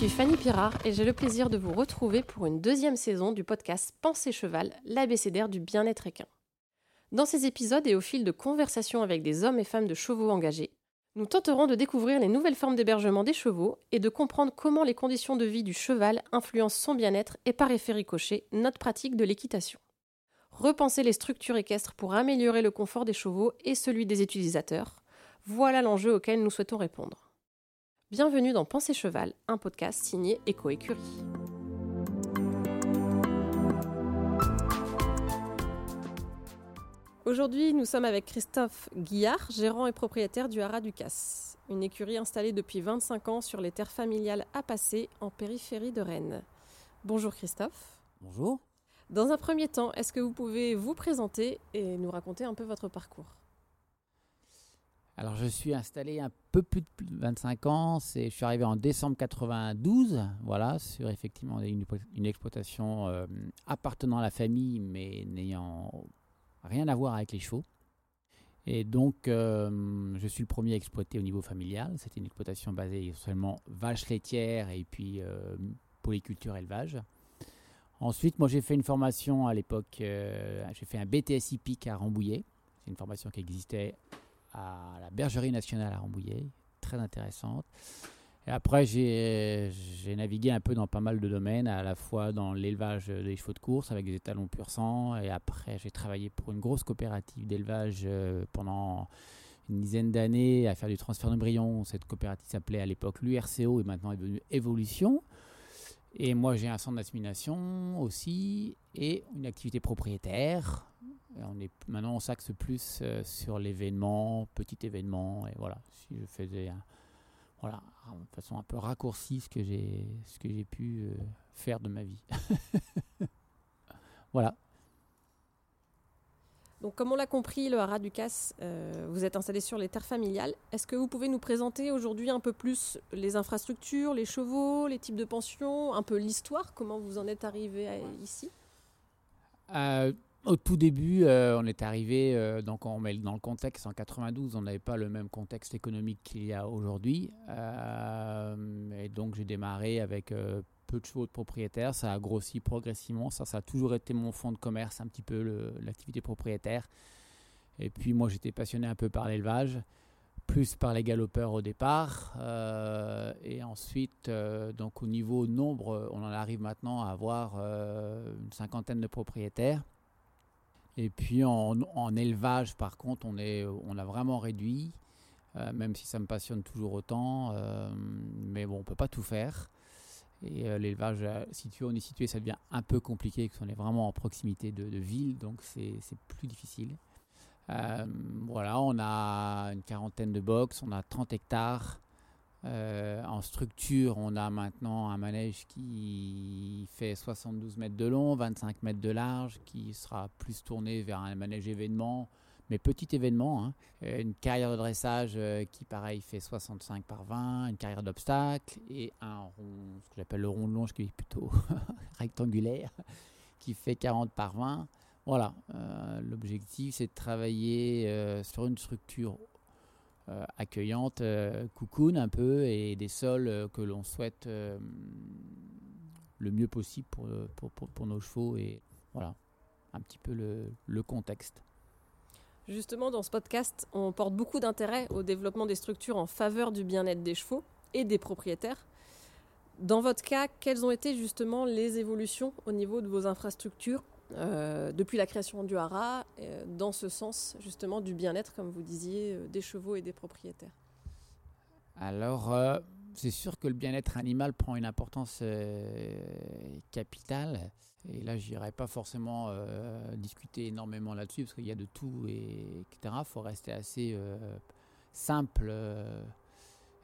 Je suis Fanny Pirard et j'ai le plaisir de vous retrouver pour une deuxième saison du podcast Pensée Cheval, l'abécédaire du bien-être équin. Dans ces épisodes et au fil de conversations avec des hommes et femmes de chevaux engagés, nous tenterons de découvrir les nouvelles formes d'hébergement des chevaux et de comprendre comment les conditions de vie du cheval influencent son bien-être et par effet ricochet notre pratique de l'équitation. Repenser les structures équestres pour améliorer le confort des chevaux et celui des utilisateurs, voilà l'enjeu auquel nous souhaitons répondre. Bienvenue dans Pensée Cheval, un podcast signé Eco Écurie. Aujourd'hui, nous sommes avec Christophe Guillard, gérant et propriétaire du Haras du Casse, une écurie installée depuis 25 ans sur les terres familiales à passer en périphérie de Rennes. Bonjour Christophe. Bonjour. Dans un premier temps, est-ce que vous pouvez vous présenter et nous raconter un peu votre parcours? Alors, je suis installé un peu plus de 25 ans. je suis arrivé en décembre 92, voilà, sur effectivement une, exploitation euh, appartenant à la famille, mais n'ayant rien à voir avec les chevaux. Et donc, euh, je suis le premier à exploiter au niveau familial. C'était une exploitation basée seulement vaches laitières et puis euh, polyculture élevage. Ensuite, moi, j'ai fait une formation à l'époque. j'ai fait un BTS hippique à Rambouillet. C'est une formation qui existait à la Bergerie nationale à Rambouillet, très intéressante. Et après, j'ai navigué un peu dans pas mal de domaines, à la fois dans l'élevage des chevaux de course avec des étalons pur sang, et après, j'ai travaillé pour une grosse coopérative d'élevage euh, pendant une dizaine d'années à faire du transfert d'embryons. Cette coopérative s'appelait à l'époque l'URCO et maintenant est devenue Evolution. Et moi, j'ai un centre d'assimilation aussi et une activité propriétaire on est, maintenant, on s'axe plus euh, sur l'événement, petit événement. Et voilà, si je faisais voilà, de façon un peu raccourcie ce que j'ai, ce que j'ai pu euh, faire de ma vie. voilà. Donc, comme on l'a compris, le Haras du Casse, euh, vous êtes installé sur les terres familiales. Est-ce que vous pouvez nous présenter aujourd'hui un peu plus les infrastructures, les chevaux, les types de pensions, un peu l'histoire Comment vous en êtes arrivé ici? Au tout début, euh, on est arrivé, euh, donc on met dans le contexte en 92, on n'avait pas le même contexte économique qu'il y a aujourd'hui. Euh, et donc j'ai démarré avec peu de chevaux de propriétaires, ça a grossi progressivement, ça, ça a toujours été mon fonds de commerce, un petit peu l'activité propriétaire. Et puis moi j'étais passionné un peu par l'élevage, plus par les galopeurs au départ. et ensuite, donc au niveau nombre, on en arrive maintenant à avoir une cinquantaine de propriétaires. Et puis en, élevage, par contre, on, est, on a vraiment réduit, euh, même si ça me passionne toujours autant. Euh, mais bon, on ne peut pas tout faire. Et euh, l'élevage, situé, on est situé, ça devient un peu compliqué, parce qu'on est vraiment en proximité de, de ville, donc c'est plus difficile. voilà, on a une quarantaine de box, on a 30 hectares. Euh, en structure, on a maintenant un manège qui fait 72 mètres de long, 25 mètres de large, qui sera plus tourné vers un manège événement, mais petit événement. Hein. Euh, une carrière de dressage euh, qui, pareil, fait 65 par 20, une carrière d'obstacle et un rond, ce que j'appelle le rond de longe qui est plutôt rectangulaire, qui fait 40 par 20. Voilà, l'objectif c'est de travailler sur une structure accueillante, euh, cocoon un peu, et des sols euh, que l'on souhaite le mieux possible pour, pour, pour, nos chevaux. Et voilà, un petit peu le, le contexte. Justement, dans ce podcast, on porte beaucoup d'intérêt au développement des structures en faveur du bien-être des chevaux et des propriétaires. Dans votre cas, quelles ont été justement les évolutions au niveau de vos infrastructures euh, depuis la création du haras, euh, dans ce sens justement du bien-être, comme vous disiez, euh, des chevaux et des propriétaires Alors, c'est sûr que le bien-être animal prend une importance capitale. Et là, je n'irai pas forcément discuter énormément là-dessus, parce qu'il y a de tout, et, etc. Il faut rester assez simple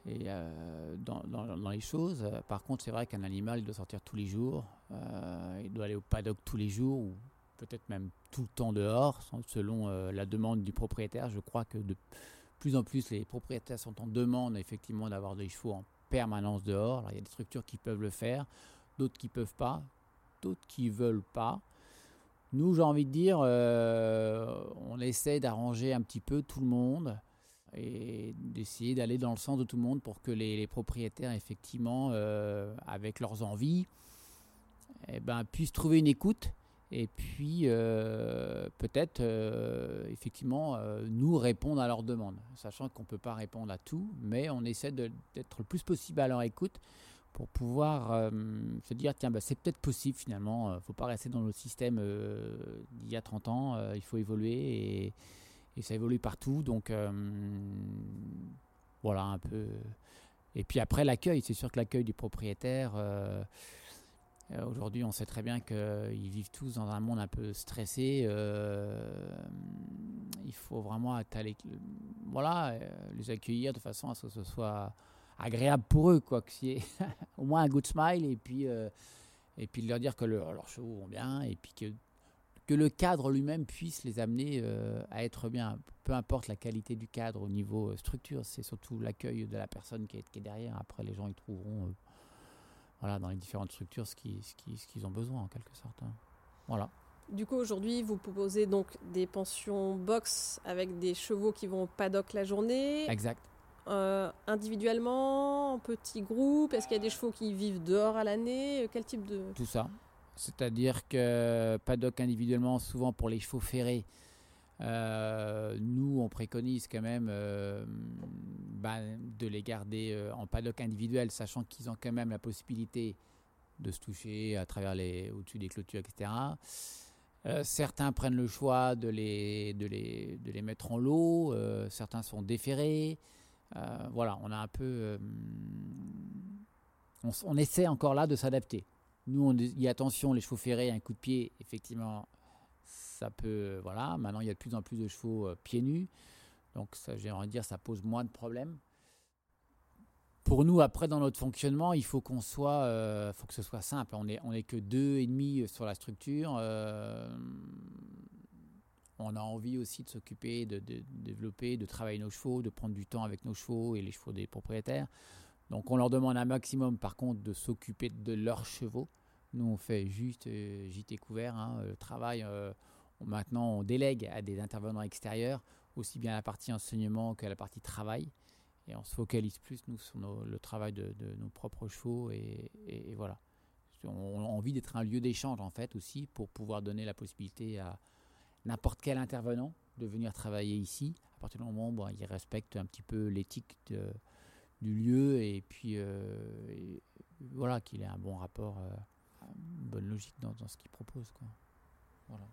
euh, dans, les choses. Par contre, c'est vrai qu'un animal, il doit sortir tous les jours, euh, il doit aller au paddock tous les jours, ou peut-être même tout le temps dehors, selon euh, la demande du propriétaire. Je crois que de plus en plus, les propriétaires sont en demande effectivement d'avoir des chevaux en permanence dehors. Il y a des structures qui peuvent le faire, d'autres qui peuvent pas, d'autres qui veulent pas. Nous, j'ai envie de dire, on essaie d'arranger un petit peu tout le monde. Et d'essayer d'aller dans le sens de tout le monde pour que les, propriétaires, effectivement, euh, avec leurs envies, eh ben, puissent trouver une écoute et puis euh, peut-être euh, effectivement nous répondre à leurs demandes, sachant qu'on ne peut pas répondre à tout, mais on essaie d'être le plus possible à leur écoute pour pouvoir se dire tiens bah, c'est peut-être possible finalement, il ne faut pas rester dans le système d'il y a 30 ans, il faut évoluer et, et ça évolue partout. Donc euh, voilà un peu. Et puis après l'accueil, c'est sûr que l'accueil du propriétaire. Euh, euh, aujourd'hui, on sait très bien qu'ils vivent tous dans un monde un peu stressé. il faut vraiment voilà, les accueillir de façon à ce que ce soit agréable pour eux, quoi, qu'il y ait au moins un good smile et puis, et puis leur dire que leurs chevaux vont bien et puis que que le cadre lui-même puisse les amener euh, à être bien. Peu importe la qualité du cadre au niveau euh, structure, c'est surtout l'accueil de la personne qui est, derrière. Après, les gens ils trouveront euh, voilà, dans les différentes structures ce qu'ils ont besoin en quelque sorte. Hein. Voilà. Du coup, aujourd'hui, vous proposez donc des pensions box avec des chevaux qui vont au paddock la journée. Exact. individuellement, en petits groupes? Est-ce qu'il y a des chevaux qui vivent dehors à l'année? Quel type de... Tout ça. C'est-à-dire que paddock individuellement, souvent pour les chevaux ferrés, euh, nous, on préconise quand même euh, bah, de les garder euh, en paddock individuel, sachant qu'ils ont quand même la possibilité de se toucher à travers les, au-dessus des clôtures, etc. certains prennent le choix de les, de les, de les mettre en lot, certains sont déférés. voilà, on a un peu. on essaie encore là de s'adapter. Nous, on dit attention, les chevaux ferrés, un coup de pied, effectivement, ça peut. Voilà, maintenant, il y a de plus en plus de chevaux euh, pieds nus. Donc, j'aimerais dire, ça pose moins de problèmes. Pour nous, après, dans notre fonctionnement, il faut qu'on soit, euh, faut que ce soit simple. On n'est on est que deux et demi sur la structure. Euh, on a envie aussi de s'occuper, de, de, développer, de travailler nos chevaux, de prendre du temps avec nos chevaux et les chevaux des propriétaires. Donc on leur demande un maximum par contre de s'occuper de leurs chevaux. Nous on fait juste euh, JT couvert, hein, le travail. Euh, maintenant on délègue à des intervenants extérieurs, aussi bien la partie enseignement que la partie travail. Et on se focalise plus nous sur le travail de, nos propres chevaux et, voilà. On, a envie d'être un lieu d'échange en fait aussi pour pouvoir donner la possibilité à n'importe quel intervenant de venir travailler ici à partir du moment où il respecte un petit peu l'éthique du lieu et puis euh, voilà qu'il ait un bon rapport, euh, une bonne logique dans, ce qu'il propose. Quoi. Voilà.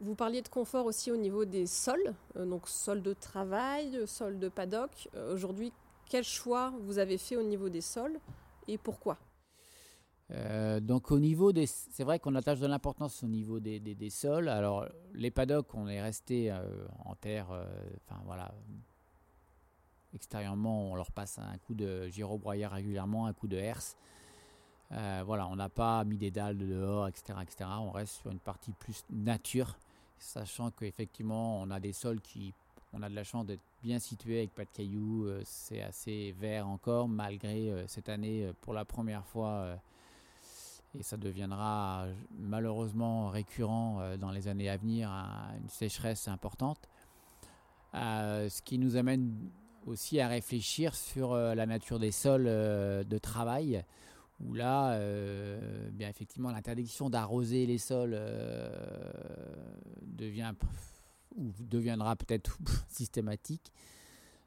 Vous parliez de confort aussi au niveau des sols, euh, donc sol de travail, sol de paddock. Aujourd'hui, quel choix vous avez fait au niveau des sols et pourquoi? Donc au niveau des, c'est vrai qu'on attache de l'importance au niveau des, des, des, sols. Alors les paddocks, on est resté en terre, enfin voilà, Extérieurement, on leur passe un coup de gyrobroyeur régulièrement, un coup de herse. Euh, voilà, on n'a pas mis des dalles dehors, etc., etc. On reste sur une partie plus nature, sachant qu'effectivement, on a des sols qui, on a de la chance d'être bien situés avec pas de cailloux. Euh, c'est assez vert encore, malgré euh, cette année, pour la première fois, et ça deviendra malheureusement récurrent dans les années à venir, une sécheresse importante. ce qui nous amène aussi à réfléchir sur la nature des sols de travail, où là, euh, bien effectivement, l'interdiction d'arroser les sols devient ou deviendra peut-être systématique.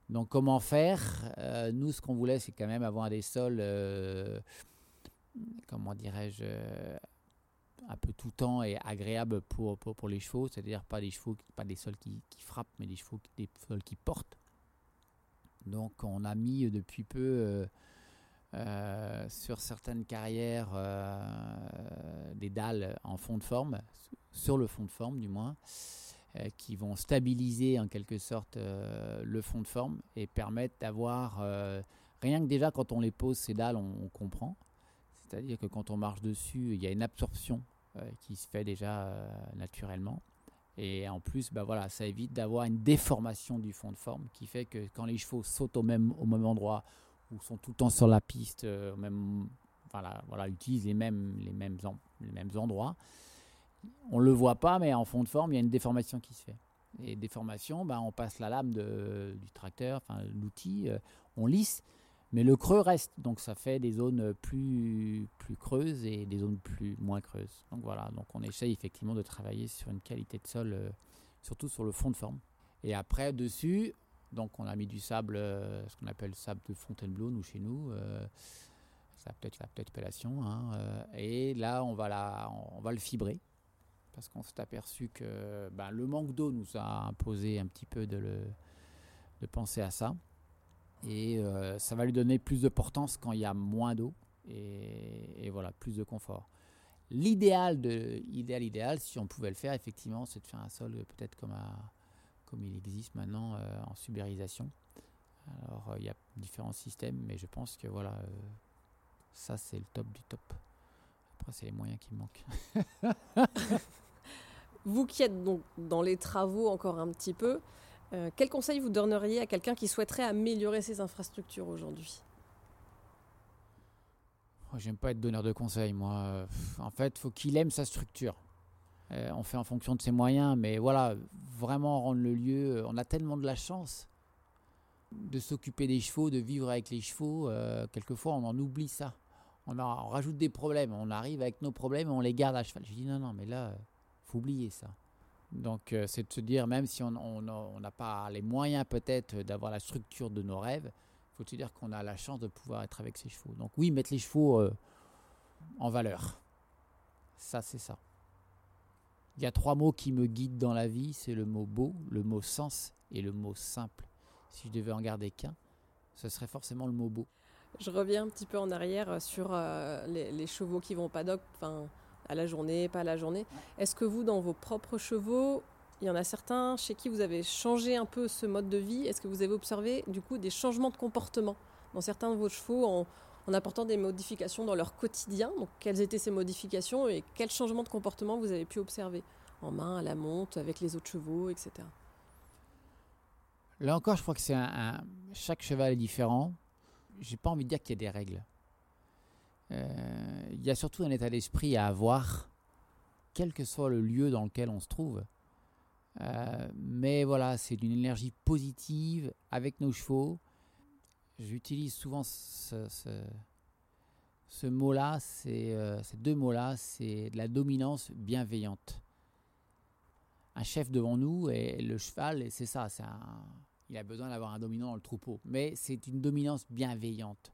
Donc comment faire? Nous, ce qu'on voulait, c'est quand même avoir des sols, comment dirais-je, un peu tout temps et agréables pour, pour, les chevaux, c'est-à-dire pas des chevaux, pas des sols qui, qui frappent, mais des chevaux, des sols qui portent. Donc on a mis depuis peu euh, euh, sur certaines carrières euh, des dalles en fond de forme, sur le fond de forme du moins, qui vont stabiliser en quelque sorte le fond de forme et permettre d'avoir, rien que déjà quand on les pose ces dalles, on, comprend. C'est-à-dire que quand on marche dessus, il y a une absorption qui se fait déjà naturellement. Et en plus, bah voilà, ça évite d'avoir une déformation du fond de forme qui fait que quand les chevaux sautent au même, au même endroit sont tout le temps sur la piste, euh, même, voilà, voilà, utilisent les mêmes, les, mêmes les mêmes endroits, on ne le voit pas, mais en fond de forme, il y a une déformation qui se fait. et déformation, ben, on passe la lame de, du tracteur, enfin l'outil, euh, on lisse, mais le creux reste. Donc ça fait des zones plus, plus creuses et des zones plus moins creuses. Donc voilà, donc on essaye effectivement de travailler sur une qualité de sol, euh, surtout sur le fond de forme. Et après, dessus, donc on a mis du sable, euh, ce qu'on appelle sable de Fontainebleau, nous chez nous. ça peut-être la peut-être appellation. Hein, et là, on va, la, on va le fibrer parce qu'on s'est aperçu que ben, le manque d'eau nous a imposé un petit peu de, penser à ça. Et euh, ça va lui donner plus de portance quand il y a moins d'eau et, voilà, plus de confort. L'idéal, idéal, idéal, si on pouvait le faire, effectivement, c'est de faire un sol peut-être comme, comme il existe maintenant euh, en subérisation. Alors, euh, il y a différents systèmes, mais je pense que voilà, ça c'est le top du top. Après, c'est les moyens qui manquent. Vous qui êtes donc dans les travaux encore un petit peu, euh, quel conseil vous donneriez à quelqu'un qui souhaiterait améliorer ses infrastructures aujourd'hui? Oh, J'aime pas être donneur de conseils, moi. En fait, faut qu'il aime sa structure. Euh, on fait en fonction de ses moyens, mais voilà, vraiment rendre le lieu. On a tellement de la chance de s'occuper des chevaux, de vivre avec les chevaux. Euh, quelquefois, on en oublie ça. On, rajoute des problèmes. On arrive avec nos problèmes et on les garde à cheval. Je dis non, non, mais là, faut oublier ça. Donc euh, c'est de se dire, même si on n'a pas les moyens peut-être d'avoir la structure de nos rêves, faut se dire qu'on a la chance de pouvoir être avec ses chevaux. Donc oui, mettre les chevaux euh, en valeur. Ça, c'est ça. Il y a trois mots qui me guident dans la vie, c'est le mot beau, le mot sens et le mot simple. Si je devais en garder qu'un, ce serait forcément le mot beau. Je reviens un petit peu en arrière sur euh, les, les, chevaux qui vont au paddock. Enfin, à la journée, pas à la journée. Est-ce que vous, dans vos propres chevaux, il y en a certains chez qui vous avez changé un peu ce mode de vie? Est-ce que vous avez observé du coup des changements de comportement dans certains de vos chevaux en, apportant des modifications dans leur quotidien Donc quelles étaient ces modifications et quels changements de comportement vous avez pu observer en main, à la monte, avec les autres chevaux, etc. Là encore, je crois que c'est un, chaque cheval est différent. J'ai pas envie de dire qu'il y a des règles. Euh, il y a surtout un état d'esprit à avoir, quel que soit le lieu dans lequel on se trouve. Euh, mais voilà, c'est d'une énergie positive avec nos chevaux. J'utilise souvent ce, mot-là, euh, ces deux mots-là, c'est de la dominance bienveillante. Un chef devant nous et le cheval, c'est ça, il a besoin d'avoir un dominant dans le troupeau. Mais c'est une dominance bienveillante.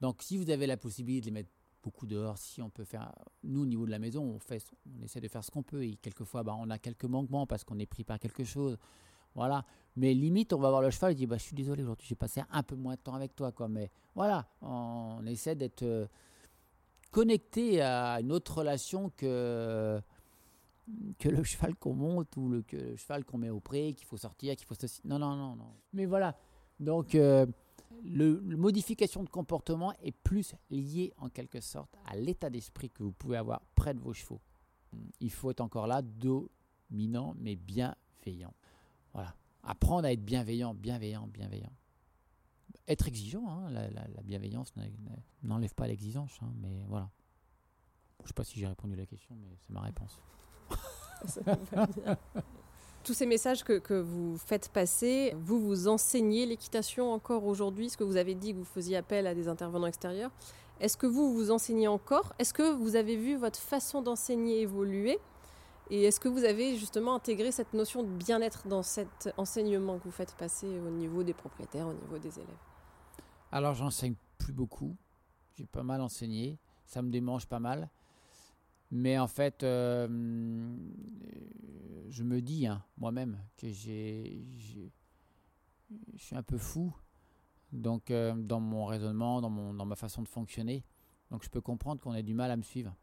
Donc si vous avez la possibilité de les mettre beaucoup dehors, si on peut faire, nous au niveau de la maison, on, fait, on essaie de faire ce qu'on peut et quelquefois bah, on a quelques manquements parce qu'on est pris par quelque chose. Voilà. Mais limite, on va voir le cheval et dit bah, Je suis désolé, aujourd'hui j'ai passé un peu moins de temps avec toi. Quoi. Mais voilà, on essaie d'être euh, connecté à une autre relation que, que le cheval qu'on monte ou le, le cheval qu'on met au pré, qu'il faut sortir, qu'il faut se. Non, non, non, non. Mais voilà. Donc. Euh, le, modification de comportement est plus lié en quelque sorte à l'état d'esprit que vous pouvez avoir près de vos chevaux. Il faut être encore là, dominant mais bienveillant. Voilà. Apprendre à être bienveillant, bienveillant, bienveillant. Être exigeant, hein, la, bienveillance n'enlève pas l'exigence, hein, mais voilà. Je sais pas si j'ai répondu à la question, mais c'est ma réponse. tous ces messages que, vous faites passer, vous vous enseignez l'équitation encore aujourd'hui, ce que vous avez dit que vous faisiez appel à des intervenants extérieurs. Est-ce que vous vous enseignez encore? Est-ce que vous avez vu votre façon d'enseigner évoluer? Et est-ce que vous avez justement intégré cette notion de bien-être dans cet enseignement que vous faites passer au niveau des propriétaires, au niveau des élèves? Alors j'enseigne plus beaucoup. J'ai pas mal enseigné. Ça me démange pas mal. Mais en fait, euh, je me dis hein, moi-même que je suis un peu fou donc, euh, dans mon raisonnement, dans, mon, dans ma façon de fonctionner. Donc je peux comprendre qu'on ait du mal à me suivre.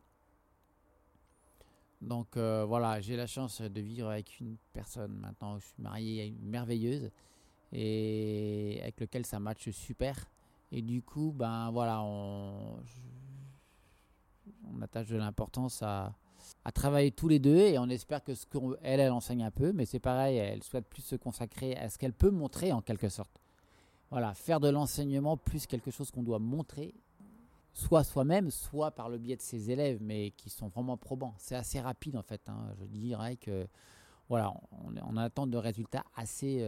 Donc euh, voilà, j'ai la chance de vivre avec une personne maintenant. Je suis marié à une merveilleuse et avec lequel ça match super. Et du coup, ben voilà, on, on attache de l'importance à, travailler tous les deux et on espère que ce qu'elle, elle enseigne un peu, mais c'est pareil, elle souhaite plus se consacrer à ce qu'elle peut montrer en quelque sorte. Voilà, faire de l'enseignement plus quelque chose qu'on doit montrer, soit soi-même, soit par le biais de ses élèves, mais qui sont vraiment probants. C'est assez rapide en fait. Hein. Je dirais que voilà, on, attend de résultats assez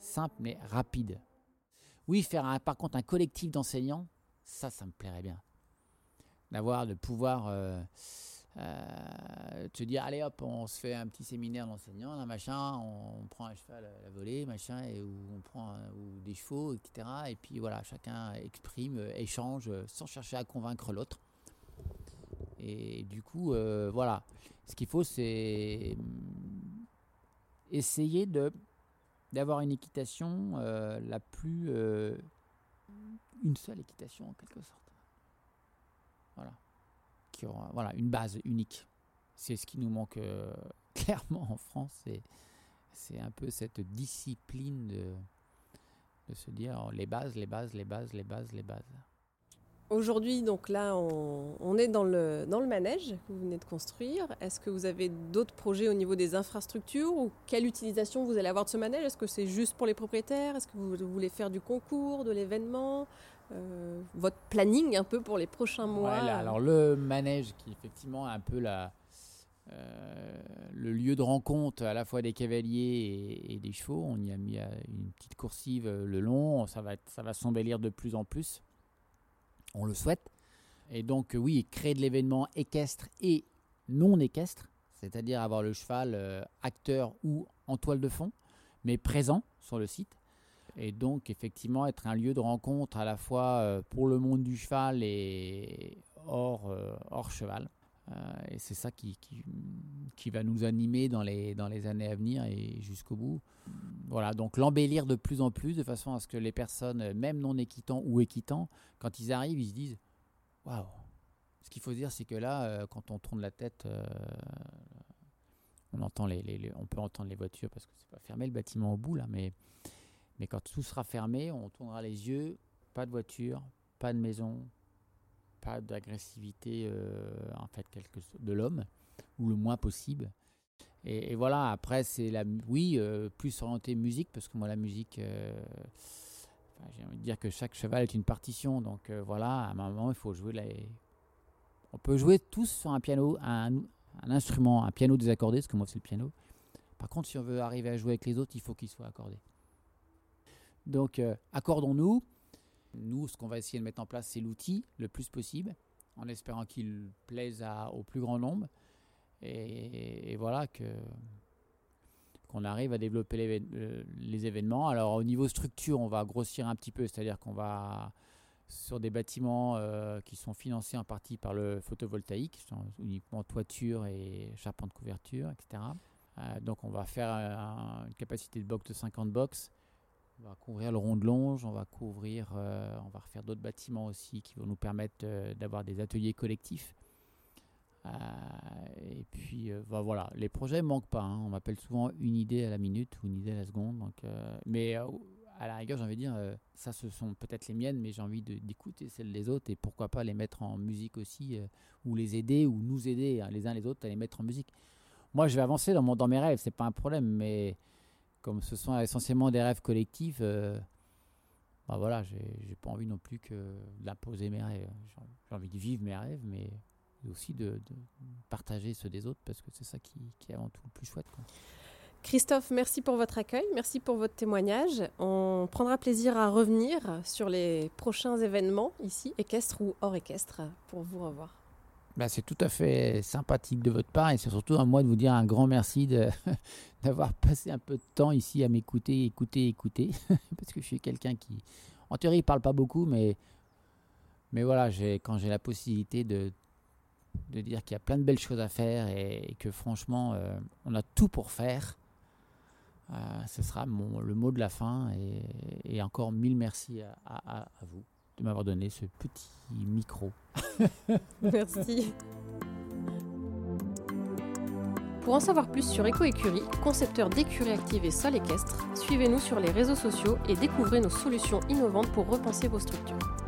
simples mais rapides. Oui, faire par contre un collectif d'enseignants, ça, ça me plairait bien. D'avoir, de pouvoir euh, te dire allez hop on se fait un petit séminaire d'enseignants machin on, prend un cheval à la volée machin et on prend ou des chevaux etc et puis voilà chacun exprime échange sans chercher à convaincre l'autre. Et du coup euh, voilà. Ce qu'il faut c'est hum, essayer de d'avoir une équitation euh, la plus une seule équitation en quelque sorte. Voilà voilà, une base unique. C'est ce qui nous manque euh, clairement en France. C'est un peu cette discipline de, de se dire oh, les bases, les bases, les bases, les bases, les bases. Aujourd'hui, donc là, on, est dans le, dans le manège que vous venez de construire. Est-ce que vous avez d'autres projets au niveau des infrastructures ou quelle utilisation vous allez avoir de ce manège? Est-ce que c'est juste pour les propriétaires? Est-ce que vous voulez faire du concours, de l'événement? Euh, votre planning un peu pour les prochains mois? Alors le manège qui effectivement est un peu la, euh, le lieu de rencontre à la fois des cavaliers et, des chevaux. On y a mis euh, une petite coursive le long, ça va, ça va s'embellir de plus en plus. On le souhaite. Et donc oui, créer de l'événement équestre et non équestre, c'est-à-dire avoir le cheval acteur ou en toile de fond, mais présent sur le site et donc effectivement être un lieu de rencontre à la fois euh, pour le monde du cheval et hors, euh, hors cheval. Euh, et c'est ça qui, qui, va nous animer dans les, dans les années à venir et jusqu'au bout. Voilà, donc l'embellir de plus en plus de façon à ce que les personnes, même non équitants ou équitants, quand ils arrivent, ils se disent Waouh Ce qu'il faut dire, c'est que là, quand on tourne la tête, on, entend les, on peut entendre les voitures parce que c'est pas fermé le bâtiment au bout là, mais mais quand tout sera fermé, on tournera les yeux, pas de voiture, pas de maison, pas d'agressivité euh, en fait quelque de l'homme ou le moins possible. Et, voilà. Après, c'est la oui euh, plus orienté musique parce que moi la musique. Euh, j'ai envie de dire que chaque cheval est une partition, donc voilà, à un moment il faut jouer les. On peut jouer tous sur un piano, un, instrument, un piano désaccordé, parce que moi c'est le piano. Par contre, si on veut arriver à jouer avec les autres, il faut qu'il soit accordé. Donc, euh, accordons-nous. Nous, ce qu'on va essayer de mettre en place, c'est l'outil le plus possible, en espérant qu'il plaise au plus grand nombre. Et, voilà qu'on arrive à développer euh, les, événements. Alors au niveau structure, on va grossir un petit peu, c'est-à-dire qu'on va sur des bâtiments euh, qui sont financés en partie par le photovoltaïque, uniquement toiture et charpente couverture, etc. donc on va faire une capacité de box de 50 box on va couvrir le rond de Longe, on va couvrir, euh, on va refaire d'autres bâtiments aussi qui vont nous permettre euh, d'avoir des ateliers collectifs. Euh, et puis bah, voilà, les projets manquent pas. Hein. On m'appelle souvent une idée à la minute ou une idée à la seconde. Donc, mais à la rigueur, j'ai envie de dire, ça ce sont peut-être les miennes, mais j'ai envie d'écouter celles des autres et pourquoi pas les mettre en musique aussi, ou les aider, ou nous aider hein, les uns les autres à les mettre en musique. Moi, je vais avancer dans, mon, dans mes rêves, c'est pas un problème, mais comme ce sont essentiellement des rêves collectifs, euh, bah voilà, j'ai pas envie non plus que d'imposer mes rêves. J'ai envie de vivre mes rêves, mais aussi de, partager ceux des autres parce que c'est ça qui, est avant tout le plus chouette. Christophe, merci pour votre accueil, merci pour votre témoignage. On prendra plaisir à revenir sur les prochains événements ici, équestre ou hors équestre, pour vous revoir. Bah, c'est tout à fait sympathique de votre part et c'est surtout à moi de vous dire un grand merci d'avoir passé un peu de temps ici à m'écouter, écouter, écouter. Parce que je suis quelqu'un qui, en théorie, ne parle pas beaucoup, mais, mais voilà, quand j'ai la possibilité de, de dire qu'il y a plein de belles choses à faire et, que franchement, euh, on a tout pour faire, euh, ce sera le mot de la fin et, encore mille merci à, vous de m'avoir donné ce petit micro. Merci. Pour en savoir plus sur EcoÉcurie, concepteur d'écuries actives et sol équestre, suivez-nous sur les réseaux sociaux et découvrez nos solutions innovantes pour repenser vos structures.